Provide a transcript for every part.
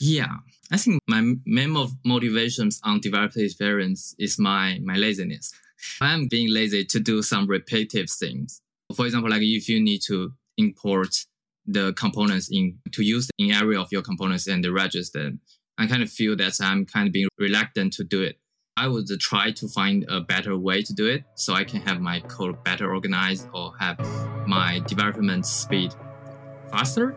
Yeah, I think my main motivations on developer experience is my my laziness. I'm being lazy to do some repetitive things. For example, like if you need to import the components in to use in area of your components and register them, I kind of feel that I'm kind of being reluctant to do it. I would try to find a better way to do it so I can have my code better organized or have my development speed faster.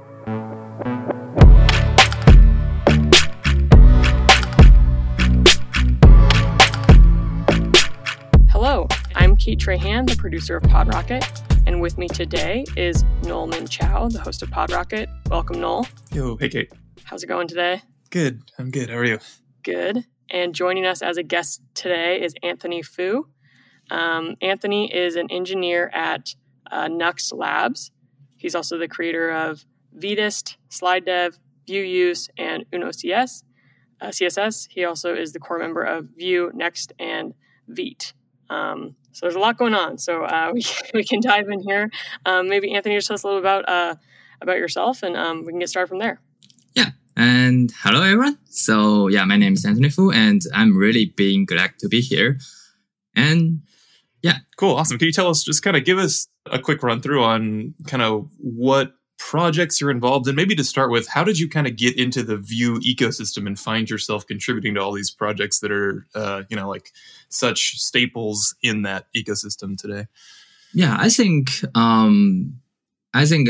Kate Trahan, the producer of PodRocket, and with me today is Noel Minchow, the host of PodRocket. Welcome, Noel. Yo, hey Kate. How's it going today? Good. I'm good. How are you? Good. And joining us as a guest today is Anthony Fu. Um, Anthony is an engineer at uh, Nuxt Labs. He's also the creator of Vitest, Slidev, VueUse, and Uno CS, uh, CSS. He also is the core member of Vue, Nuxt, and Vite. Um, so there's a lot going on. So uh, we, we can dive in here. Um, maybe Anthony, just tell us a little about uh, about yourself, and um, we can get started from there. Yeah, and hello everyone. So yeah, my name is Anthony Fu, and I'm really being glad to be here. And yeah, cool, awesome. Can you tell us, just kind of give us a quick run through on kind of what projects you're involved in? Maybe to start with, how did you kind of get into the Vue ecosystem and find yourself contributing to all these projects that are, uh, you know, like such staples in that ecosystem today? Yeah, I think um, I think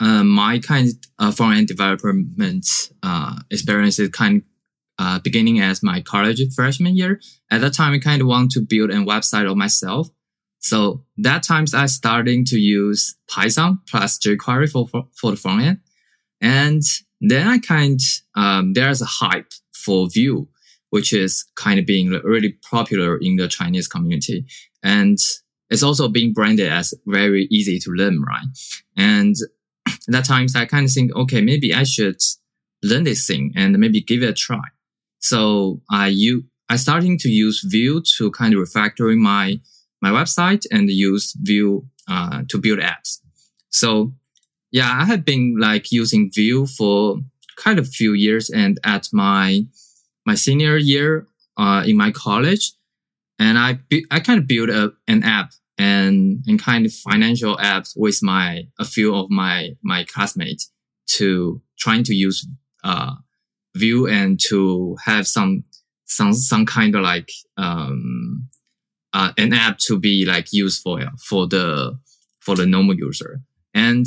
uh, my kind of front end development uh, experience is kind uh, beginning as my college freshman year. At that time, I kind of want to build a website of myself. So that times I starting to use Python plus jQuery for, for, for the front end. And then I kind, um, there's a hype for Vue, which is kind of being really popular in the Chinese community. And it's also being branded as very easy to learn, right? And that times I kind of think, okay, maybe I should learn this thing and maybe give it a try. So I you I starting to use Vue to kind of refactoring my my website and use Vue uh, to build apps. So yeah, I have been like using Vue for kind of few years, and at my my senior year uh, in my college, and I I kind of built a, an app and and kind of financial apps with my a few of my my classmates to trying to use uh, Vue and to have some some some kind of like um, uh, an app to be like useful for the for the normal user and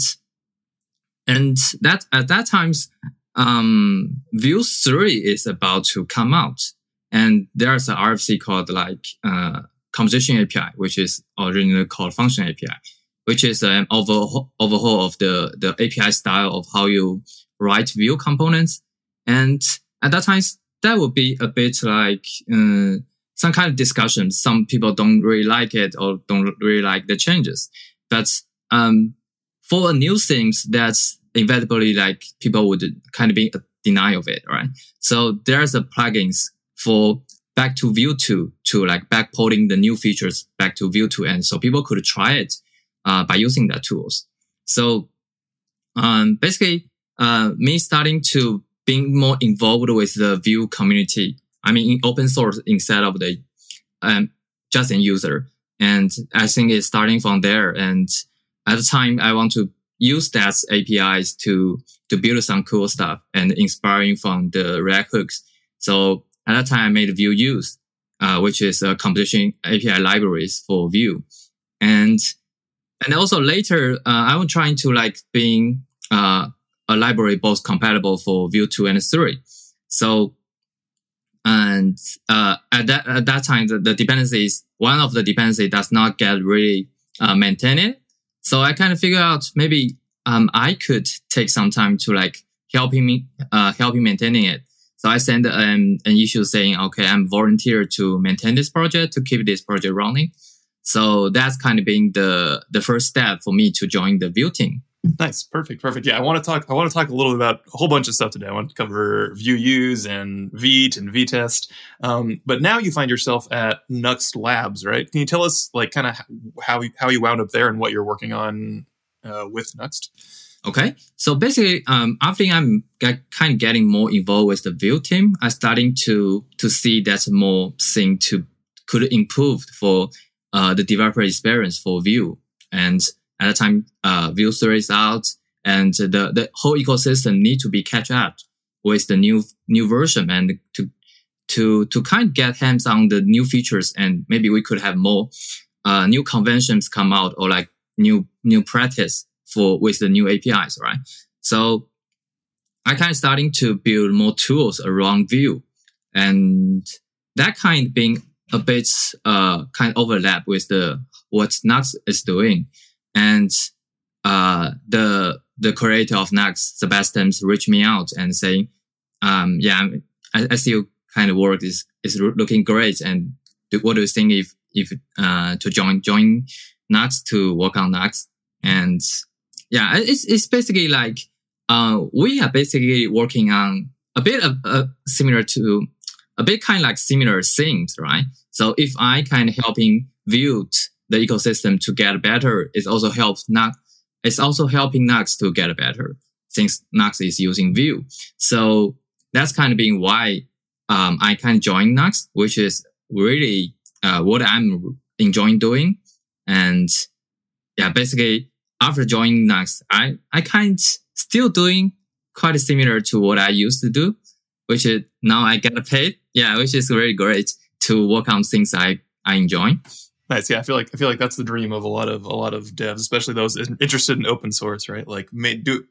and that at that times um, Vue 3 is about to come out and there's an RFC called like uh, composition API, which is originally called function API, which is an overhaul, overhaul of the, the API style of how you write Vue components. And at that time, that would be a bit like, uh, some kind of discussion. Some people don't really like it or don't really like the changes. But, um, for a new things that's inevitably like people would kind of be a denial of it, right? So there's a plugins for back to Vue 2 to like backporting the new features back to Vue 2. And so people could try it uh, by using that tools. So um, basically, uh, me starting to being more involved with the Vue community. I mean, in open source instead of the um, just an user. And I think it's starting from there. And at the time, I want to use that APIs to to build some cool stuff and inspiring from the React hooks. So at that time, I made VueUse, uh, which is a composition API libraries for Vue. And, and also later, uh, I was trying to like being, uh, a library both compatible for Vue 2 and 3. So, and, uh, at that, at that time, the, the dependencies, one of the dependency does not get really, uh, maintained. So I kind of figure out maybe, um, I could take some time to like helping me, uh, helping maintaining it. So I sent an, an issue saying, okay, I'm volunteer to maintain this project, to keep this project running. So that's kind of being the, the first step for me to join the Vue team. Nice, perfect, perfect. Yeah, I want to talk. I want to talk a little bit about a whole bunch of stuff today. I want to cover VueUse and Vite and Vitest. Um, but now you find yourself at Nuxt Labs, right? Can you tell us, like, kind of how how you wound up there and what you're working on uh, with Nuxt? Okay, so basically, um, after I'm get, kind of getting more involved with the Vue team, I'm starting to to see that's more thing to could improve for uh, the developer experience for Vue. And at the time, uh, Vue 3 is out, and the the whole ecosystem need to be catch up with the new new version, and to to to kind of get hands on the new features, and maybe we could have more uh, new conventions come out or like new new practice for with the new APIs, right? So I kind of starting to build more tools around Vue, and that kind of being a bit uh kind of overlap with the what Nuxt is doing, and uh the the creator of Nuxt, Sebastian, reached me out and saying, um yeah, I, I see kind of work is is looking great, and what do you think if if uh to join join Nuxt to work on Nuxt and yeah, it's it's basically like uh, we are basically working on a bit of uh, similar to a bit kind of like similar things, right? So if I kind of helping Vue the ecosystem to get better, it also helps not. It's also helping Nuxt to get better since Nuxt is using Vue. So that's kind of being why um, I kind of joined which is really uh, what I'm enjoying doing. And yeah, basically after joining Nuxt, I, I kind still doing quite similar to what I used to do, which is now I get paid. Yeah, which is really great to work on things I, I enjoy. Nice. Yeah, I feel like I feel like that's the dream of a lot of a lot of devs, especially those interested in open source, right? Like may, do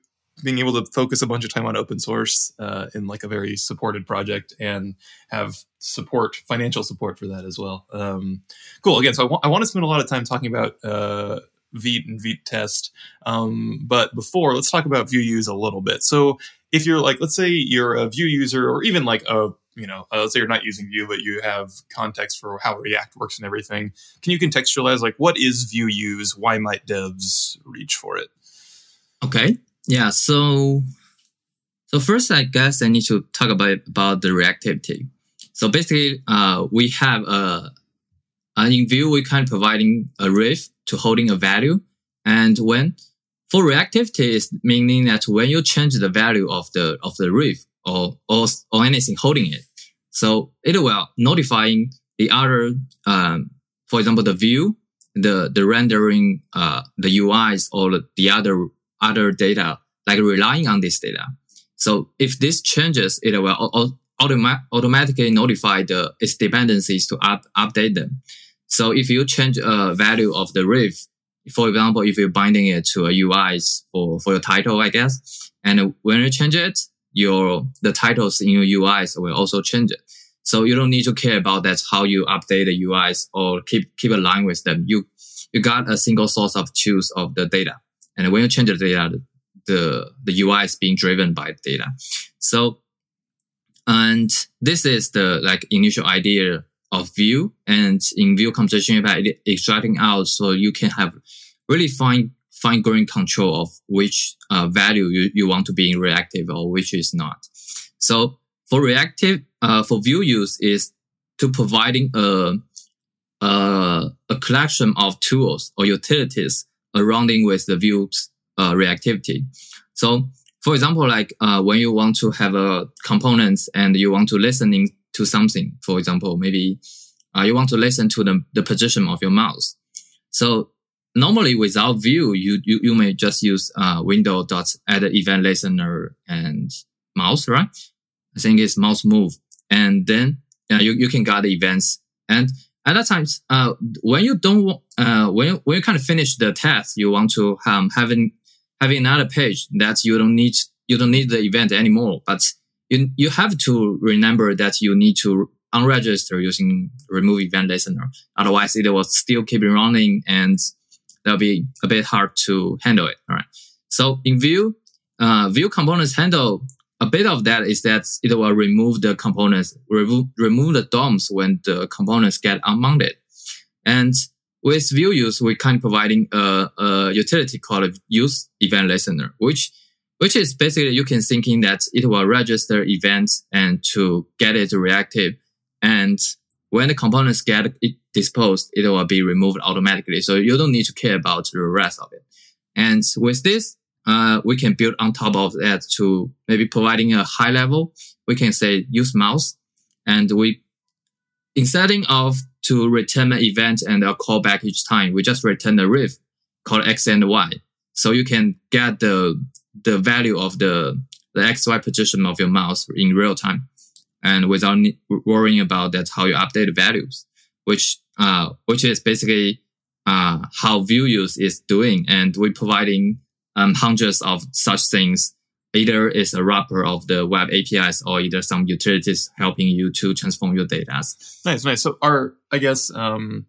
being able to focus a bunch of time on open source uh, in like a very supported project and have support, financial support for that as well. Um, cool. Again, so I, w- I want to spend a lot of time talking about uh, Vite and Vitest. Um, but before, let's talk about VueUse a little bit. So if you're like, let's say you're a Vue user, or even like a you know, uh, let's say you're not using Vue, but you have context for how React works and everything. Can you contextualize like what is VueUse? Why might devs reach for it? Okay. Yeah. So, so first, I guess I need to talk about about the reactivity. So basically, uh, we have a uh, in Vue, we kind of providing a ref to holding a value. And when for reactivity is meaning that when you change the value of the, of the ref or, or, or anything holding it. So it will notifying the other, um, for example, the view, the, the rendering, uh, the UIs or the other, other data, like relying on this data. So if this changes, it will automa- automatically notify the its dependencies to up, update them. So if you change a value of the ref, for example, if you're binding it to a UIs for, for your title, I guess, and when you change it, your, the titles in your UIs will also change it. So you don't need to care about that, how you update the UIs or keep, keep line with them. You, you got a single source of truth of the data. And when you change the data, the, the UI is being driven by data. So, and this is the like initial idea of Vue and in Vue composition API extracting out so you can have really fine fine grained control of which uh, value you, you want to be in reactive or which is not. So for reactive, uh, for VueUse is to providing a, a, a collection of tools or utilities surrounding with the Vue's uh, reactivity. So for example, like uh, when you want to have a components and you want to listening to something. For example, maybe uh, you want to listen to the, the position of your mouse. So normally without Vue, you, you, you may just use uh, window dot add event listener and mouse, right? I think it's mouse move. And then uh, you, you can get the events. And at that time, uh, when you don't, uh, when when you kind of finish the test, you want to um, having having another page that you don't need you don't need the event anymore. But you, you have to remember that you need to unregister using remove event listener. Otherwise, it will still keep running and that'll be a bit hard to handle it. All right. So in Vue, uh, Vue components handle a bit of that is that it will remove the components, remove, remove the DOMs when the components get unmounted. And with VueUse, we kind of providing a, a utility called use event listener, which which is basically you can think in that it will register events and to get it reactive. And when the components get disposed, it will be removed automatically. So you don't need to care about the rest of it. And with this, uh, we can build on top of that to maybe providing a high level. We can say use mouse and we, instead of to return an event and a callback each time, we just return a ref called X and Y. So you can get the, the value of the, the XY position of your mouse in real time and without worrying about that how you update values, which, uh, which is basically, uh, how VueUse is doing. And we're providing, um, hundreds of such things. Either is a wrapper of the web APIs or either some utilities helping you to transform your data. Nice, nice. So are, I guess, um,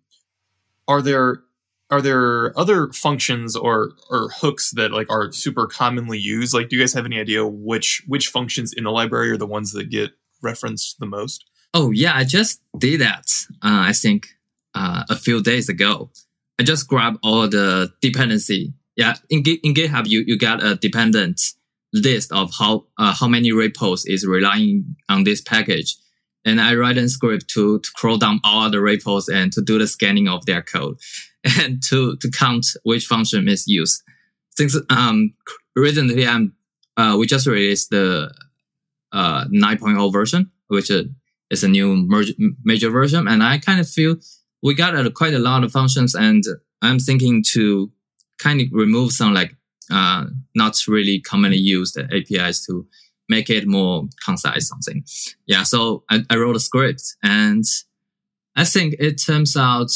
are there are there other functions or or hooks that like are super commonly used like do you guys have any idea which which functions in the library are the ones that get referenced the most? Oh yeah i just did that uh, i think uh, a few days ago. I just grabbed all the dependency. Yeah in, in github you, you got a dependent list of how uh, how many repos is relying on this package. And i write a script to, to crawl down all the repos and to do the scanning of their code and to, to count which function is used. Since um, recently I'm, uh, we just released the uh, 9.0 version, which is a new major version. And I kind of feel we got quite a lot of functions and I'm thinking to kind of remove some like uh, not really commonly used APIs to make it more concise something. Yeah. So I, I wrote a script and I think it turns out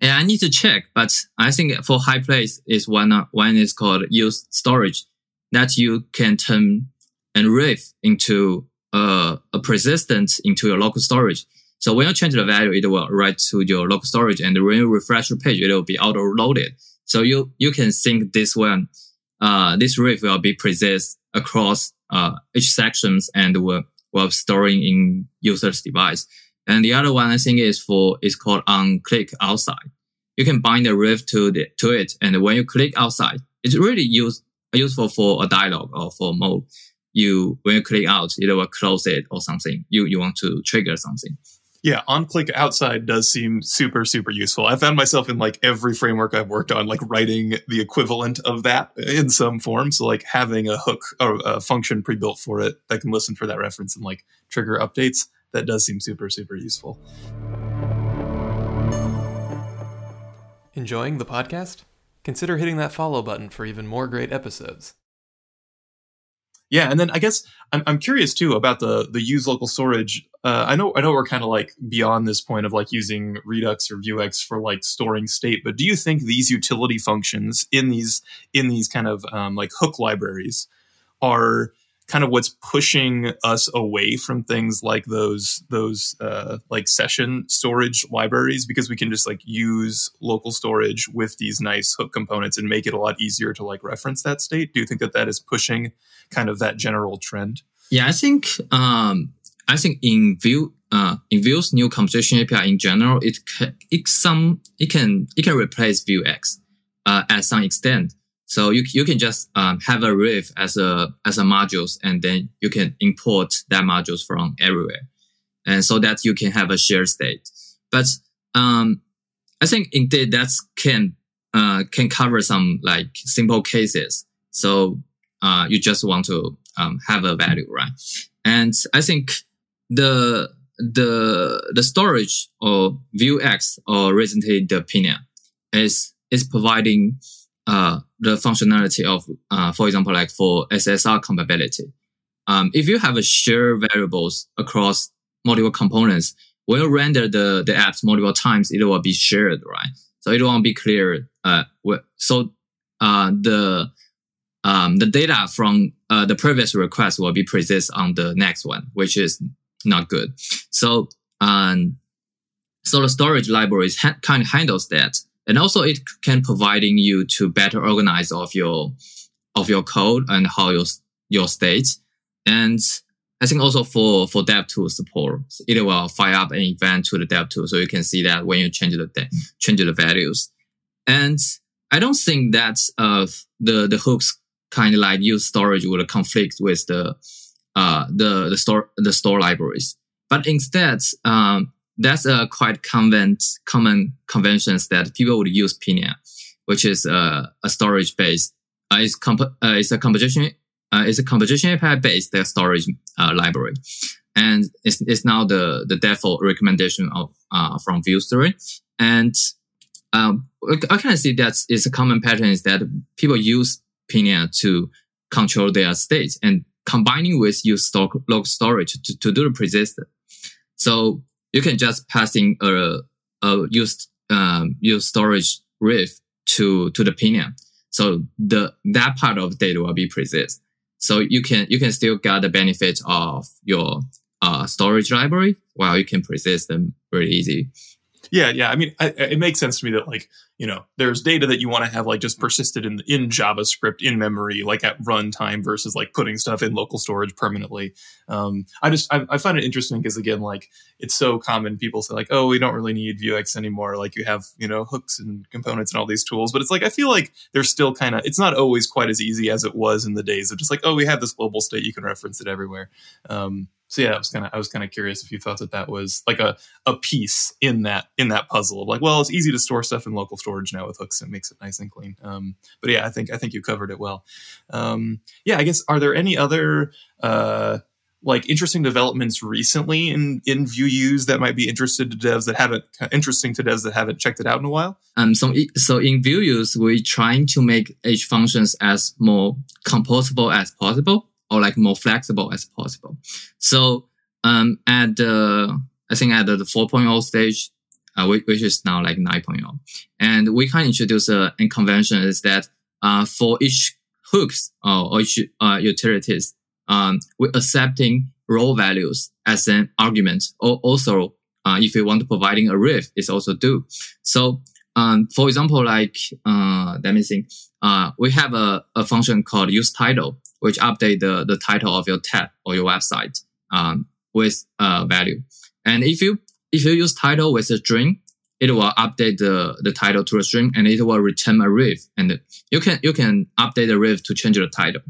yeah, I need to check, but I think for high place is one, one is called use storage that you can turn and ref into a, a persistent into your local storage. So when you change the value, it will write to your local storage and when you refresh your page, it will be auto loaded. So you, you can think this one, uh, this ref will be persist across, uh, each sections and will, will storing in user's device. And the other one I think is for, is called on click outside. You can bind the ref to the, to it. And when you click outside, it's really use, useful for a dialog or for mode. You, when you click out, it will close it or something. You, you want to trigger something. Yeah, on click outside does seem super, super useful. I found myself in like every framework I've worked on, like writing the equivalent of that in some form. So like having a hook or a function pre-built for it that can listen for that reference and like trigger updates that does seem super, super useful. Enjoying the podcast? Consider hitting that follow button for even more great episodes. Yeah, and then I guess I'm, I'm curious too about the the use local storage. Uh, I know I know we're kind of like beyond this point of like using Redux or Vuex for like storing state, but do you think these utility functions in these in these kind of um, like hook libraries are kind of what's pushing us away from things like those those uh, like session storage libraries because we can just like use local storage with these nice hook components and make it a lot easier to like reference that state do you think that that is pushing kind of that general trend yeah i think um i think in Vue uh, in Vue's new composition API in general, it can, it some it can it can replace Vuex uh, at some extent. So you, you can just um, have a ref as a as a modules, and then you can import that modules from everywhere, and so that you can have a shared state. But um, I think indeed that can uh, can cover some like simple cases. So uh, you just want to um, have a value, right? And I think the the the storage or Vuex or recently the Pinia is is providing uh, the functionality of, uh, for example, like for SSR compatibility. Um, if you have a shared variables across multiple components, when you render the, the apps multiple times, it will be shared, right? So it won't be clear. Uh, so, uh, the, um, the data from, uh, the previous request will be persist on the next one, which is not good. So, um, so the storage libraries ha- kind of handles that. And also it can providing you to better organize of your, of your code and how your, your state. And I think also for, for DevTools support, it will fire up an event to the DevTool. So you can see that when you change the, change the values. And I don't think that, uh, the, the hooks kind of like use storage would conflict with the, uh, the, the store, the store libraries. But instead, um, that's a quite convent, common conventions that people would use Pinia, which is a, a storage based uh, is comp- uh, is a composition uh, is a composition API based storage uh, library, and it's, it's now the the default recommendation of uh, from Vue story. And um, I kind of see that it's a common pattern is that people use Pinia to control their state and combining with use stock log storage to, to do the persistent. So you can just pass in a, a use um, use storage ref to to the Pinia. So the that part of data will be persist. So you can you can still get the benefit of your uh, storage library while you can persist them really easy. Yeah, yeah. I mean, I, it makes sense to me that like you know, there's data that you want to have like just persisted in in JavaScript in memory, like at runtime, versus like putting stuff in local storage permanently. Um, I just I, I find it interesting because again, like it's so common. People say like, oh, we don't really need Vuex anymore. Like you have you know hooks and components and all these tools, but it's like I feel like there's still kind of it's not always quite as easy as it was in the days of just like, oh, we have this global state, you can reference it everywhere. Um, so yeah, I was kind of I was kind of curious if you thought that that was like a a piece in that in that puzzle of like, well, it's easy to store stuff in local storage now with hooks. It makes it nice and clean. Um, but yeah, I think I think you covered it well. Um, yeah, I guess are there any other uh, like interesting developments recently in in Vue that might be interested to devs that haven't interesting to devs that haven't checked it out in a while? Um, so so in Vue we're trying to make H functions as more composable as possible or like more flexible as possible. So um, at the I think at the 4.0 stage, uh, which is now like 9.0, and we can introduce a, a convention is that uh, for each hooks or, or each uh, utilities, um, we're accepting raw values as an argument. Or also, uh, if you want to providing a ref, it's also do. So um, for example, like uh, let me think. Uh, we have a, a function called use title, which update the, the title of your tab or your website um, with uh, value. And if you if you use title with a string, it will update the, the title to a string and it will return a ref. And you can you can update the ref to change the title.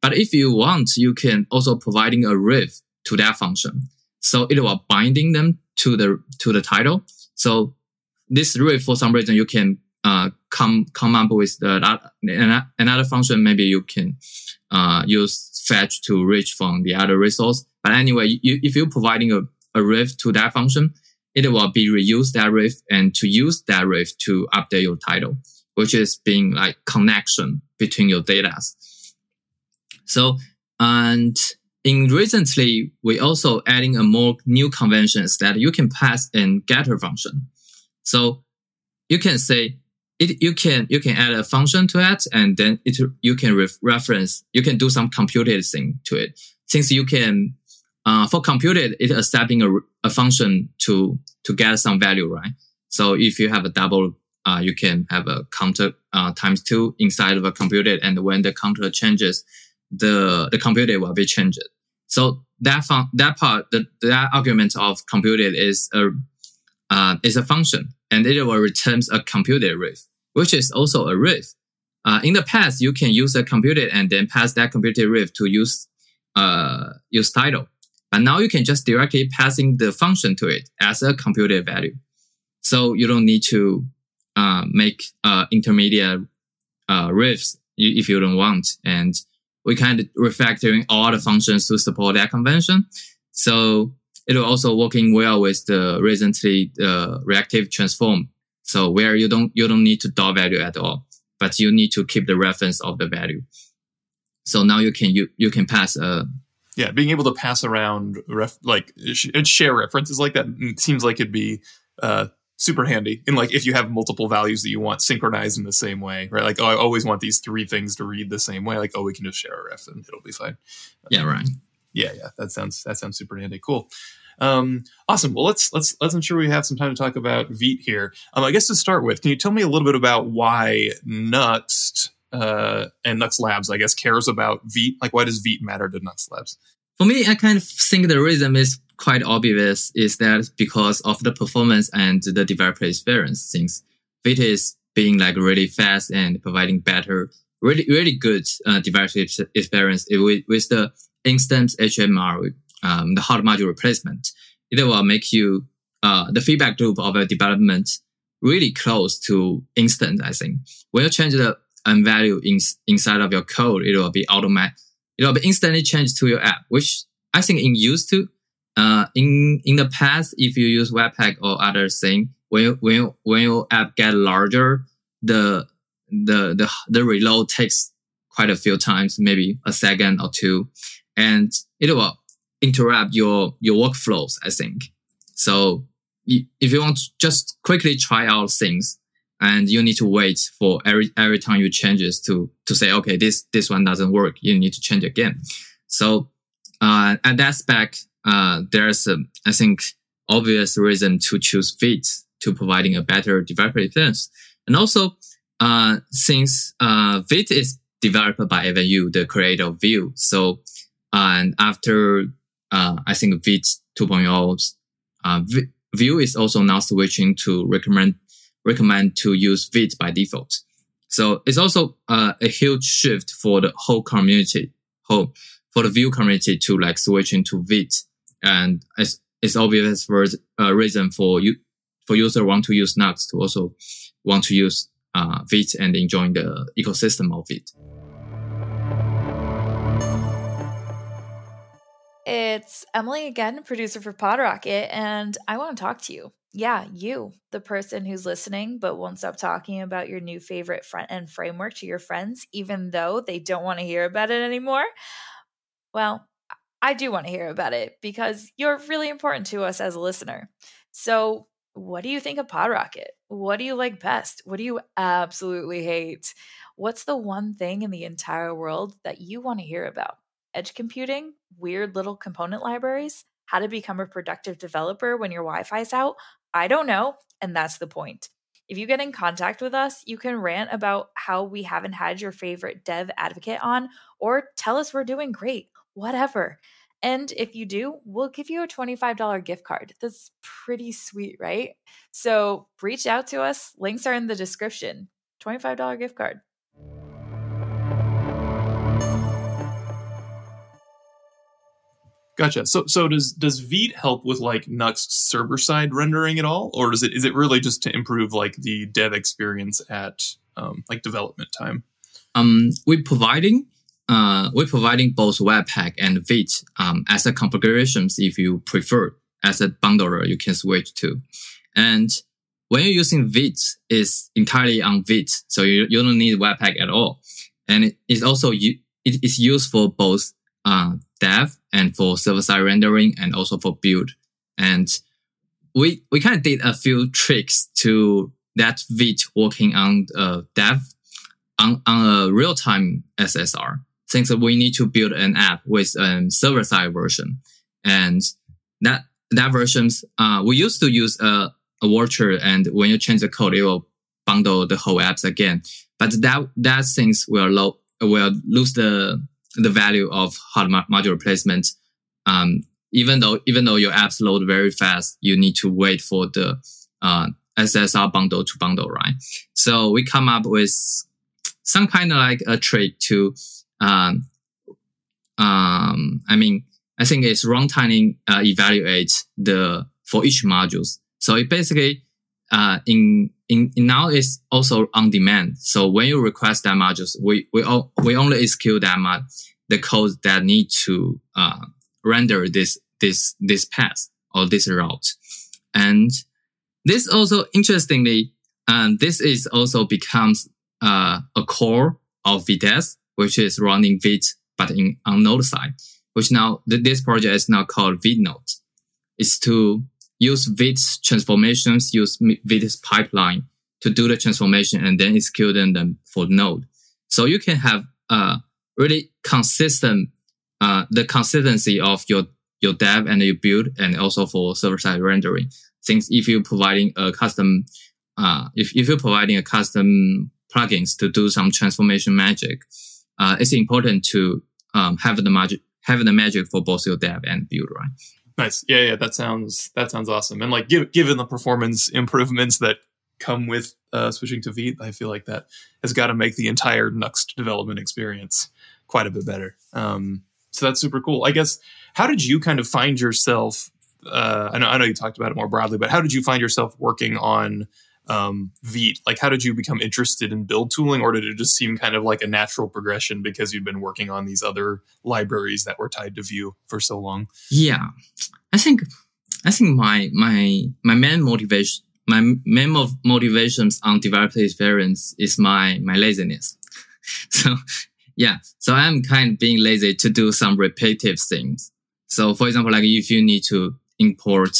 But if you want, you can also providing a ref to that function. So it will binding them to the to the title. So this ref for some reason you can uh, come come up with the, another function. Maybe you can uh, use fetch to reach from the other resource. But anyway, you, if you're providing a, a ref to that function, it will be reuse that ref and to use that ref to update your title, which is being like connection between your data. So, and in recently, we also adding a more new conventions that you can pass in getter function. So you can say, it, you can you can add a function to it, and then it you can ref, reference you can do some computed thing to it. Since you can uh, for computed, it accepting a, a function to to get some value, right? So if you have a double, uh, you can have a counter uh, times two inside of a computed, and when the counter changes, the the computed will be changed. So that fun- that part, the, that argument of computed is a uh, is a function and it will return a computed ref, which is also a ref. Uh, in the past, you can use a computed and then pass that computed ref to use uh, use title. But now you can just directly passing the function to it as a computed value. So you don't need to uh, make uh, intermediate uh, refs if you don't want. And we kind of refactoring all the functions to support that convention. So it will also working well with the recently uh, reactive transform. So where you don't you don't need to dot value at all, but you need to keep the reference of the value. So now you can you you can pass a yeah, being able to pass around ref, like share references like that seems like it'd be uh, super handy. And like if you have multiple values that you want synchronized in the same way, right? Like oh, I always want these three things to read the same way. Like oh, we can just share a ref and it'll be fine. Yeah, right. Yeah, yeah, that sounds that sounds super handy. Cool. Um, awesome. Well, let's let's let's ensure we have some time to talk about Vite here. Um, I guess to start with, can you tell me a little bit about why Nuxt uh, and Nuxt Labs, I guess, cares about Vite? Like, why does Vite matter to Nuxt Labs? For me, I kind of think the reason is quite obvious. Is that because of the performance and the developer experience? Since Vite is being like really fast and providing better, really really good uh, developer experience with, with the instant HMR, um, the hot module replacement, it will make you uh, the feedback loop of a development really close to instant. I think when you change the and value in, inside of your code, it will be automatic. It will be instantly changed to your app, which I think in used to, uh, in, in the past, if you use Webpack or other thing, when, when, when your app get larger, the, the, the, the reload takes quite a few times, maybe a second or two, and it will interrupt your, your workflows, I think. So if you want to just quickly try out things and you need to wait for every, every time you changes to, to say, okay, this, this one doesn't work. You need to change again. So, uh, at that spec, uh, there's a, I think, obvious reason to choose Vite to providing a better developer experience. And also, uh, since, uh, Vite is developed by Evan the creator of Vue. So, and after, uh, I think Vite 2.0, uh, Vue is also now switching to recommend recommend to use Vite by default. So it's also uh, a huge shift for the whole community, whole for the Vue community to like switch into Vite, and it's it's obvious for a uh, reason for you for user want to use Nuxt to also want to use uh, Vite and enjoying the ecosystem of Vite. It's Emily again, producer for PodRocket, and I want to talk to you. Yeah, you, the person who's listening but won't stop talking about your new favorite front end framework to your friends, even though they don't want to hear about it anymore. Well, I do want to hear about it because you're really important to us as a listener. So, what do you think of PodRocket? What do you like best? What do you absolutely hate? What's the one thing in the entire world that you want to hear about? Edge computing, weird little component libraries, how to become a productive developer when your Wi Fi's out? I don't know. And that's the point. If you get in contact with us, you can rant about how we haven't had your favorite dev advocate on, or tell us we're doing great, whatever. And if you do, we'll give you a $25 gift card. That's pretty sweet, right? So reach out to us. Links are in the description. $25 gift card. Gotcha. So so does does Vite help with like Nuxt server side rendering at all, or does it is it really just to improve like the dev experience at um, like development time? Um, we're providing uh we're providing both Webpack and Vite um as a configurations if you prefer as a bundler you can switch to, and when you're using Vite, it's entirely on Vite, so you, you don't need Webpack at all, and it is also it is used for both uh, dev and for server side rendering and also for build. And we, we kind of did a few tricks to that Vite working on uh, dev on, on a real time SSR. Since we need to build an app with a server side version and that, that versions, uh, we used to use a, a watcher and when you change the code, it will bundle the whole apps again. But that, that things will, lo- will lose the the value of hot module replacement. Um, even though even though your apps load very fast, you need to wait for the uh, SSR bundle to bundle, right? So we come up with some kind of like a trick to, um, um, I mean, I think it's runtime uh, evaluate the for each modules. So it basically uh, in, in, in now it's also on demand. So when you request that modules, we, we, all, we only execute that mod, the code that need to, uh, render this, this, this path or this route. And this also interestingly, um, this is also becomes, uh, a core of Vitest, which is running Vite, but in on node side, which now this project is now called ViteNode. It's to use Vite's transformations, use Vite's pipeline to do the transformation and then execute them for node. So you can have a really consistent, uh, the consistency of your, your dev and your build and also for server side rendering. Since if you're providing a custom, uh, if, if you're providing a custom plugins to do some transformation magic, uh, it's important to, um, have the magic, have the magic for both your dev and build, right? Nice. Yeah, yeah, that sounds that sounds awesome. And like give, given the performance improvements that come with uh, switching to Vite, I feel like that has got to make the entire Nuxt development experience quite a bit better. Um, so that's super cool. I guess how did you kind of find yourself uh, I know I know you talked about it more broadly, but how did you find yourself working on um, Vite? Like, how did you become interested in build tooling, or did it just seem kind of like a natural progression because you'd been working on these other libraries that were tied to Vue for so long? Yeah, I think I think my my my main motivation my main motivations on developer experience is my my laziness. so yeah, so I'm kind of being lazy to do some repetitive things. So for example, like if you need to import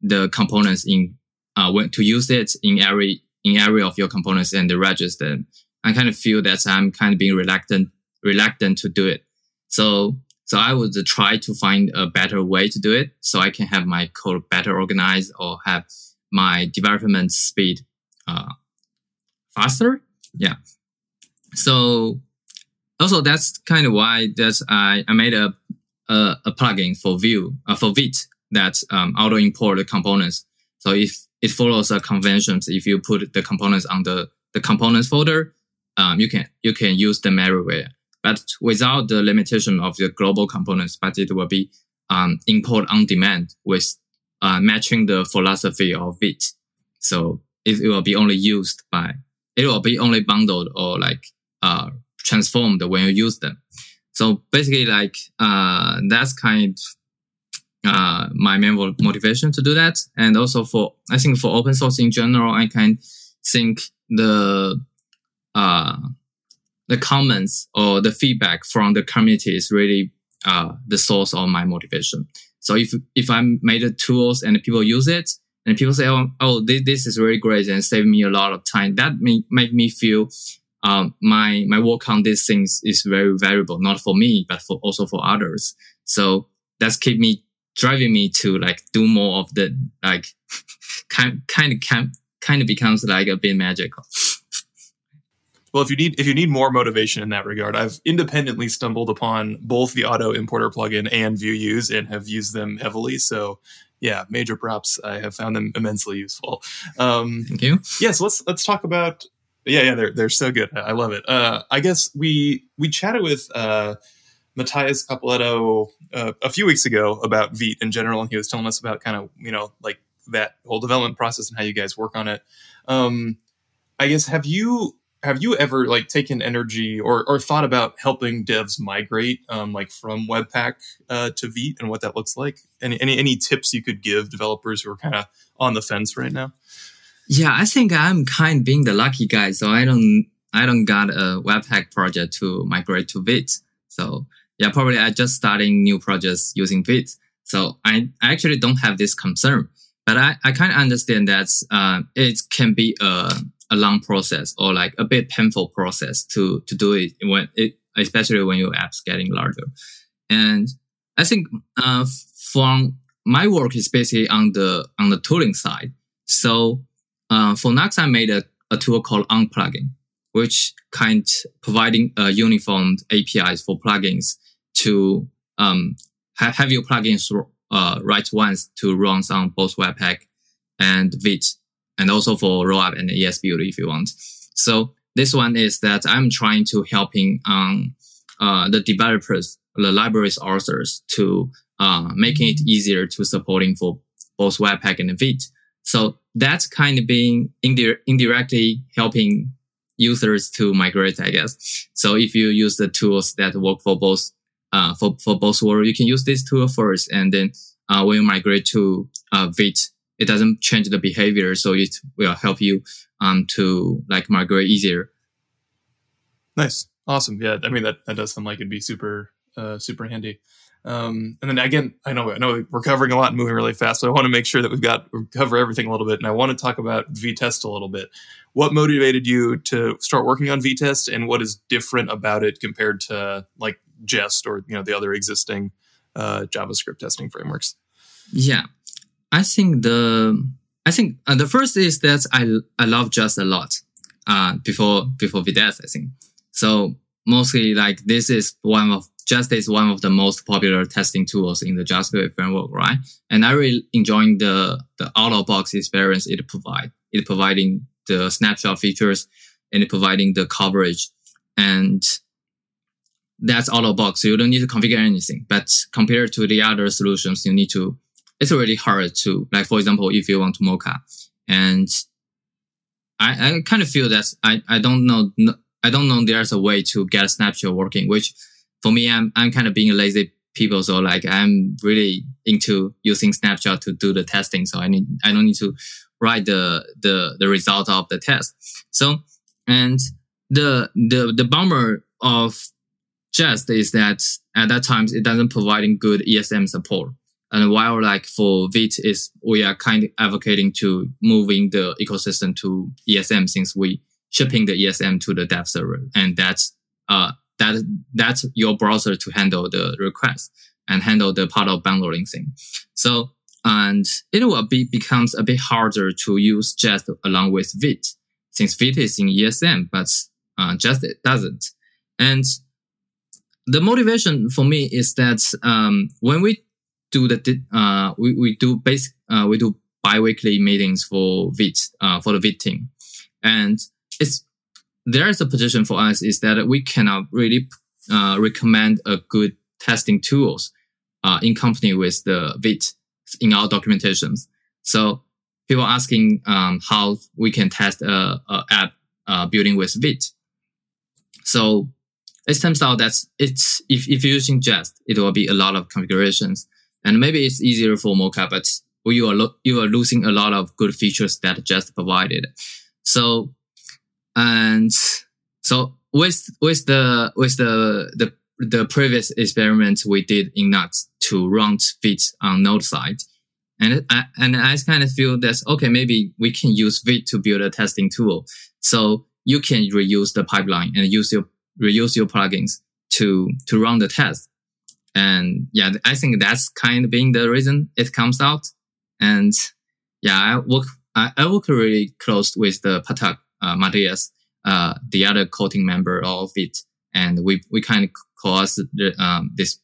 the components in uh when to use it in every in every of your components and the register, I kind of feel that I'm kind of being reluctant reluctant to do it. So so I would try to find a better way to do it so I can have my code better organized or have my development speed uh, faster. Yeah. So also that's kind of why that I, I made a, a, a plugin for Vue uh, for Vite that um, auto import the components. So if it follows the conventions, if you put the components on the, the components folder, um, you can you can use them everywhere, but without the limitation of the global components. But it will be um, import on demand with uh, matching the philosophy of it. So it, it will be only used by, it will be only bundled or like, uh, transformed when you use them. So basically like, uh, that's kind of, uh, my main motivation to do that. And also for, I think for open source in general, I can think the, uh, the comments or the feedback from the community is really, uh, the source of my motivation. So if if I made the tools and people use it and people say, oh, oh this, this is really great and save me a lot of time, that may make me feel um, my my work on these things is very valuable, not for me, but for also for others. So that's keep me driving me to like do more of the like kind kind of kind kind of becomes like a bit magical. Well, if you need if you need more motivation in that regard, I've independently stumbled upon both the auto importer plugin and view VueUse and have used them heavily. So yeah, major props. I have found them immensely useful. Um, Thank you. Yeah, so let's let's talk about yeah yeah they're they're so good. I love it. Uh, I guess we we chatted with uh, Matias Capeletto uh, a few weeks ago about Vite in general, and he was telling us about kind of you know like that whole development process and how you guys work on it. Um, I guess have you have you ever like taken energy or, or thought about helping devs migrate um, like from webpack uh, to Vite and what that looks like? Any, any any tips you could give developers who are kind of on the fence right now? Yeah i think i'm kind of being the lucky guy so i don't i don't got a webpack project to migrate to Vite so yeah probably i just starting new projects using Vite so i, I actually don't have this concern but i, I kind of understand that uh, it can be a a long process or like a bit painful process to to do it when it especially when your app's getting larger. And I think uh, from my work is basically on the on the tooling side. So uh, for Nuxt, I made a, a tool called Unplugin, which kind of providing a uniform APIs for plugins to um, ha- have your plugins uh, write once to run on both Webpack and Vite and also for rollup and ESBuilder if you want. So this one is that I'm trying to helping um, uh, the developers, the libraries authors to uh, making it easier to supporting for both Webpack and Vite. So that's kind of being indi- indirectly helping users to migrate, I guess. So if you use the tools that work for both, uh, for, for both worlds, you can use this tool first. And then, uh, when you migrate to, uh, Vite, it doesn't change the behavior. So it will help you um, to like migrate easier. Nice. Awesome. Yeah. I mean, that, that does sound like it'd be super, uh, super handy. Um, and then again, I know, I know we're covering a lot and moving really fast, so I want to make sure that we've got we cover everything a little bit. And I want to talk about Vitest a little bit. What motivated you to start working on Vitest and what is different about it compared to like Jest or, you know, the other existing, uh, JavaScript testing frameworks? Yeah. I think the I think uh, the first is that I I love Jest a lot. Uh, before before Vitest, I think so. Mostly like this is one of Jest is one of the most popular testing tools in the JavaScript framework, right? And I really enjoying the the out of box experience it provide. It providing the snapshot features and providing the coverage and that's out of box. So you don't need to configure anything. But compared to the other solutions, you need to it's really hard to like, for example, if you want to Mocha and I, I kind of feel that I, I don't know I don't know there's a way to get a snapshot working, which for me I'm I'm kind of being lazy people. So like I'm really into using snapshot to do the testing. So I need I don't need to write the the the result of the test. So and the the the bummer of Jest is that at that time it doesn't providing good ESM support. And while like for Vit is we are kind of advocating to moving the ecosystem to ESM since we shipping the ESM to the dev server. And that's uh that that's your browser to handle the request and handle the part of downloading thing. So and it will be becomes a bit harder to use Jest along with Vite since Vite is in ESM, but uh, Jest it doesn't. And the motivation for me is that um, when we do the uh, we, we do basic uh, we do biweekly meetings for Vite uh, for the Vite team, and it's there is a position for us is that we cannot really uh, recommend a good testing tools uh, in company with the Vite in our documentations. So people asking um, how we can test a, a app uh, building with Vite. So it turns out that it's if, if you're using Jest, it will be a lot of configurations, and maybe it's easier for Mocha, but you are lo- you are losing a lot of good features that Jest provided. So and so with with the with the the the previous experiment we did in Nuxt to run Vite on Node side, and I, and I kind of feel that okay maybe we can use Vite to build a testing tool. So you can reuse the pipeline and use your reuse your plugins to to run the test. And yeah, I think that's kind of being the reason it comes out. And yeah, I work I, I work really close with the Patak uh, uh, the other co-team member of it, and we we kind of call us the, um, this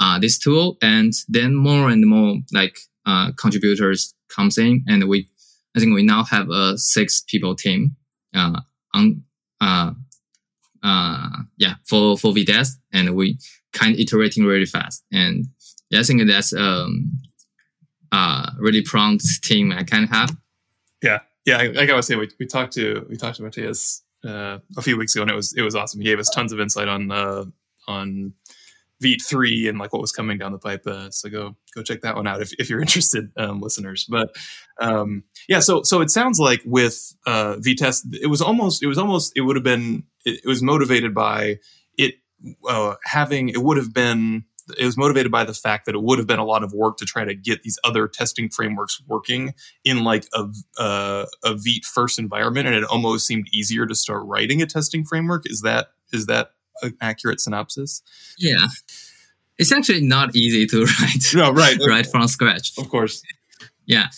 uh, this tool, and then more and more like uh, contributors comes in, and we I think we now have a six people team uh, on uh, uh, yeah, for, for Vitest and we kind of iterating really fast. And I think that's, um, uh, really prompt team I can have. Yeah. Yeah. Like I was saying, we, we talked to, we talked to Matias, uh, a few weeks ago and it was, it was awesome. He gave us tons of insight on, uh, on Vite three and like what was coming down the pipe. Uh, so go go check that one out if, if you're interested, um, listeners. But um, yeah, so so it sounds like with uh, Vitest, it was almost it was almost it would have been it, it was motivated by it uh, having it would have been it was motivated by the fact that it would have been a lot of work to try to get these other testing frameworks working in like a uh, a Vite first environment, and it almost seemed easier to start writing a testing framework. Is that is that an accurate synopsis? Yeah. It's actually not easy to write. No, right. write from scratch. Of course. Yeah.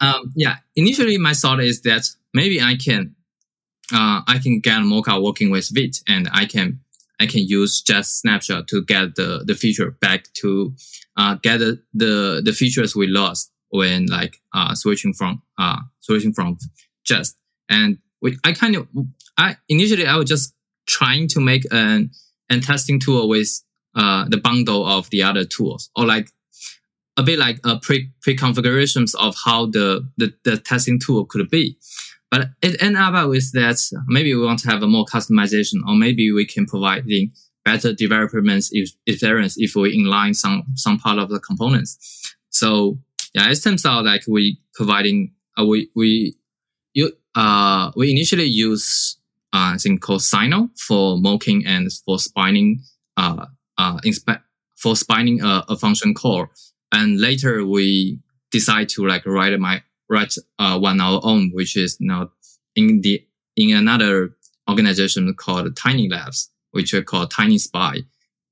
Um, yeah. Initially, my thought is that maybe I can, uh, I can get Mocha working with Vite and I can, I can use Jest snapshot to get the, the feature back to, uh, get the, the, the features we lost when like, uh, switching from, uh, switching from Jest. And we, I kind of, I, initially I was just trying to make an, an testing tool with uh, the bundle of the other tools or like a bit like a pre pre configurations of how the, the, the testing tool could be. But it ended up with that maybe we want to have a more customization or maybe we can provide the better development experience if we inline some, some part of the components. So yeah, it turns out like we providing, uh, we, we, you, uh, we initially use uh, thing called Sinon for mocking and for spining, uh, uh, inspe- for spining a, a, function call. And later we decide to like write my write uh, one our own, which is now in the in another organization called Tinylibs, which we call tinyspy.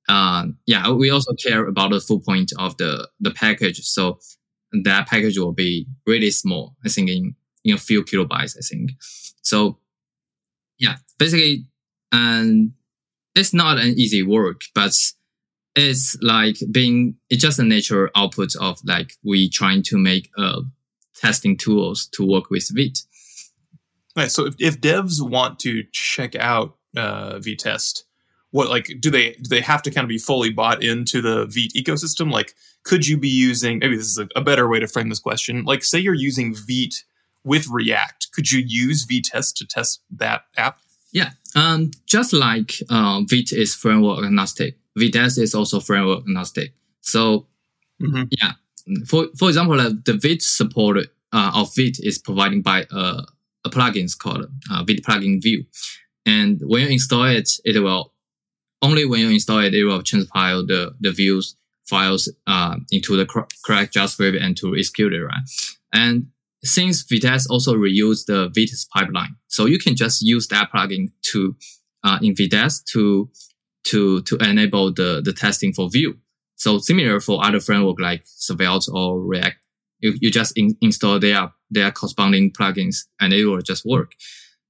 Uh, yeah, we also care about the full point of the the package, so that package will be really small. I think in in a few kilobytes. I think so yeah, basically, and it's not an easy work, but it's like being, it's just a natural output of like we trying to make uh, testing tools to work with Vite. Right. So if, if devs want to check out uh, Vitest, what like do they do they have to kind of be fully bought into the Vite ecosystem? Like, could you be using maybe this is a, a better way to frame this question? Like, say you're using Vite with React could you use Vitest to test that app? Yeah, um, just like uh, Vite is framework agnostic, Vitest is also framework agnostic. So Mhm. yeah, for for example, uh, the Vite support uh, of Vite is provided by uh, a plugin called uh, Vite plugin Vue, and when you install it, it will only when you install it, it will transpile the the views files uh, into the cor- correct JavaScript and to execute it, right? And since Vitest also reuse the Vitest pipeline, so you can just use that plugin to uh, in Vitest to to to enable the the testing for Vue. So similar for other framework like Svelte or React, you, you just in, install their their corresponding plugins and it will just work.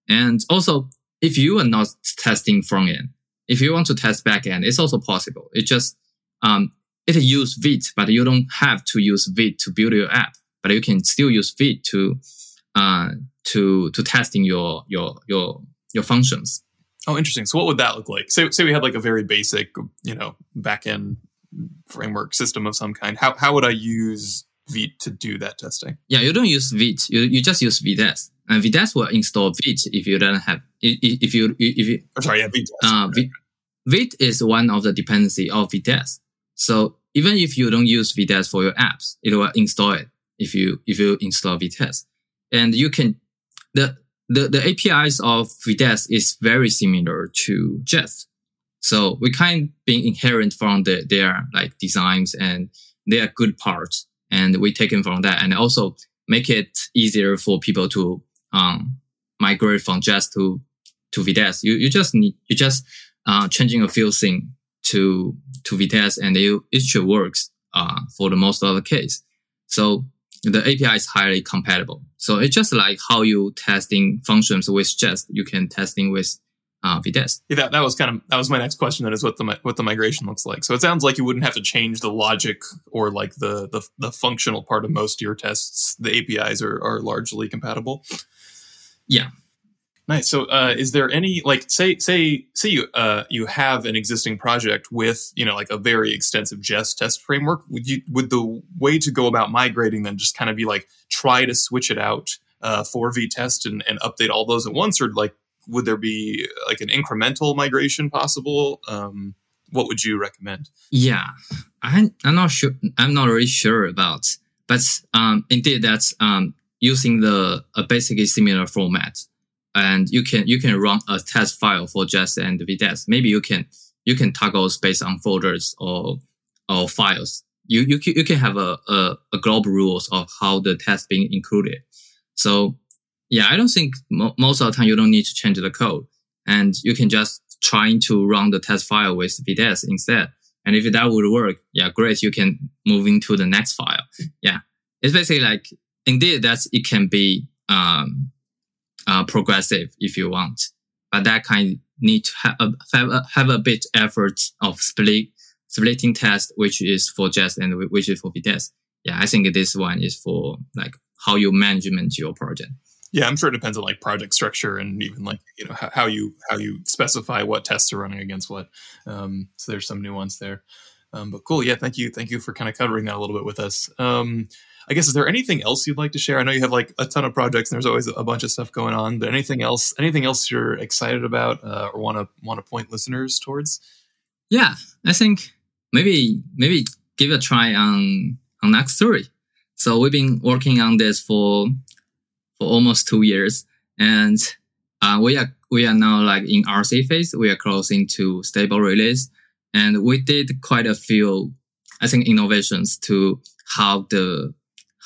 And also, if you are not testing front end, if you want to test back end, it's also possible. It just um, it use Vite, but you don't have to use Vite to build your app. But you can still use Vite to uh, to to testing your your your your functions. Oh, interesting. So what would that look like? Say, say we had like a very basic, you know, backend framework system of some kind. How, how would I use Vite to do that testing? Yeah, you don't use Vite. You you just use Vitest, and Vitest will install Vite if you don't have if you if you Or sorry, yeah, Vite. uh, Vite, Vite is one of the dependency of Vitest. So even if you don't use Vitest for your apps, it will install it if you if you install Vitest. And you can the the, the APIs of Vitest is very similar to Jest. So we kind of being inherent from the, their like designs and their good parts, and we take taken from that, and also make it easier for people to um, migrate from Jest to to Vitest. You you just need you just uh, changing a few things to to Vitest, and it it should works uh, for the most of the case. So the API is highly compatible. So it's just like how you testing functions with Jest, you can testing with uh, Vitest. Yeah, that, that was kind of that was my next question. That is what the what the migration looks like. So it sounds like you wouldn't have to change the logic or like the the, the functional part of most of your tests. The APIs are, are largely compatible. Yeah. Nice. So, uh, is there any like say say say you uh, you have an existing project with you know like a very extensive Jest test framework? Would you would the way to go about migrating then just kind of be like try to switch it out uh, for Vitest and, and update all those at once, or like would there be like an incremental migration possible? Um, what would you recommend? Yeah, I, I'm not sure. I'm not really sure about, but um, indeed, that's um, using the a basically similar format, and you can you can run a test file for Jest and Vitest. Maybe you can you can toggle based on folders or or files. You you can, you can have a, a, a global rules of how the test being included. So yeah, I don't think mo- most of the time you don't need to change the code, and you can just trying to run the test file with Vitest instead. And if that would work, yeah, great. You can move into the next file. Yeah, it's basically like indeed that's it can be um, uh, progressive if you want, but that kind need to have a, have a, have a bit effort of split splitting test, which is for Jest and which is for Vitest. Yeah, I think this one is for like how you management your project. Yeah, I'm sure it depends on like project structure and even like you know how, you how you specify what tests are running against what. Um, so there's some nuance there. Um, but cool, yeah. Thank you, thank you for kind of covering that a little bit with us. Um, I guess is there anything else you'd like to share? I know you have like a ton of projects and there's always a bunch of stuff going on. But anything else? Anything else you're excited about uh, or want to want to point listeners towards? Yeah, I think maybe maybe give a try on on Nuxt Three. So we've been working on this for for almost two years, and uh, we are we are now like in RC phase. We are closing to stable release, and we did quite a few, I think, innovations to how the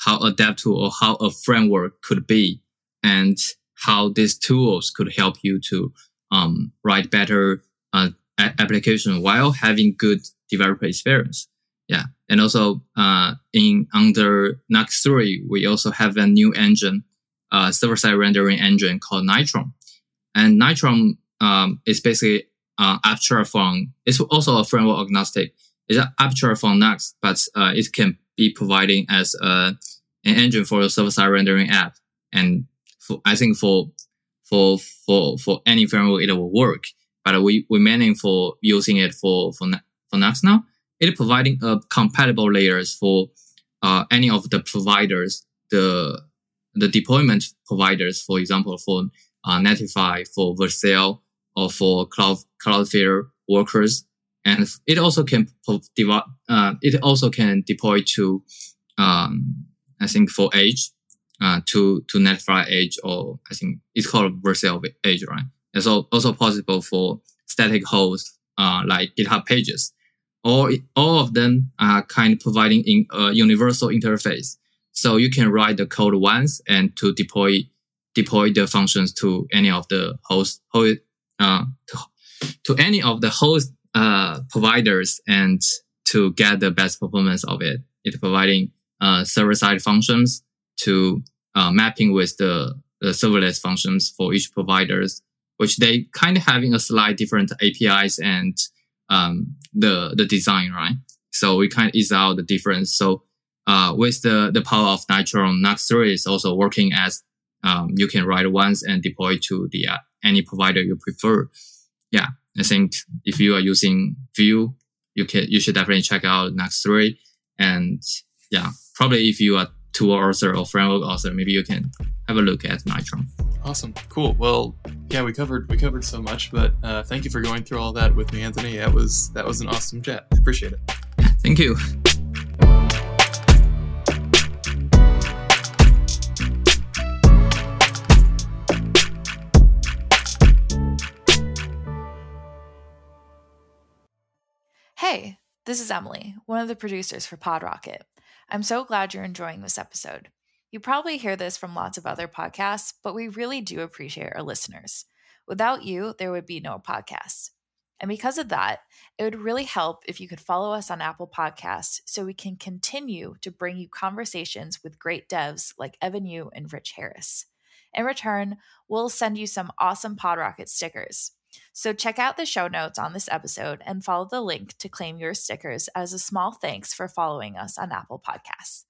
how adaptive or how a framework could be, and how these tools could help you to um, write better uh, application while having good developer experience. Yeah. And also, uh, in under Nuxt 3, we also have a new engine, uh, server side rendering engine called Nitro. And Nitro, um, is basically, uh, abstract from, it's also a framework agnostic. It's abstract from Nuxt, but, uh, it can be providing as a, an engine for your server side rendering app. And for, I think for, for, for, for any framework, it will work but we we mainly for using it for for for Nuxt now. It's providing uh, compatible layers for uh, any of the providers the the deployment providers, for example, for uh, Netlify, for Vercel, or for Cloud Cloudflare workers, and it also can uh, it also can deploy to um, I think for Edge uh, to to Netlify Edge, or I think it's called Vercel Edge, right? It's also possible for static hosts uh, like GitHub Pages. All all of them are kind of providing in a universal interface, so you can write the code once and to deploy deploy the functions to any of the host, host uh, to, to any of the host uh, providers and to get the best performance of it. It's providing uh, server side functions to uh, mapping with the, the serverless functions for each providers, which they kind of having a slight different APIs and um, the the design, right? So we kind of ease out the difference. So uh, with the the power of Nitro, Nuxt 3 is also working as um, you can write once and deploy to the uh, any provider you prefer. Yeah, I think if you are using Vue, you can you should definitely check out Nuxt 3. And yeah, probably if you are tool author or framework author, maybe you can have a look at Nitro. Awesome, cool. Well, yeah, we covered we covered so much, but uh, thank you for going through all that with me, Anthony. That was that was an awesome chat. I appreciate it. Thank you. Hey, this is Emily, one of the producers for PodRocket. I'm so glad you're enjoying this episode. You probably hear this from lots of other podcasts, but we really do appreciate our listeners. Without you, there would be no podcast. And because of that, it would really help if you could follow us on Apple Podcasts so we can continue to bring you conversations with great devs like Evan You and Rich Harris. In return, we'll send you some awesome PodRocket stickers. So check out the show notes on this episode and follow the link to claim your stickers as a small thanks for following us on Apple Podcasts.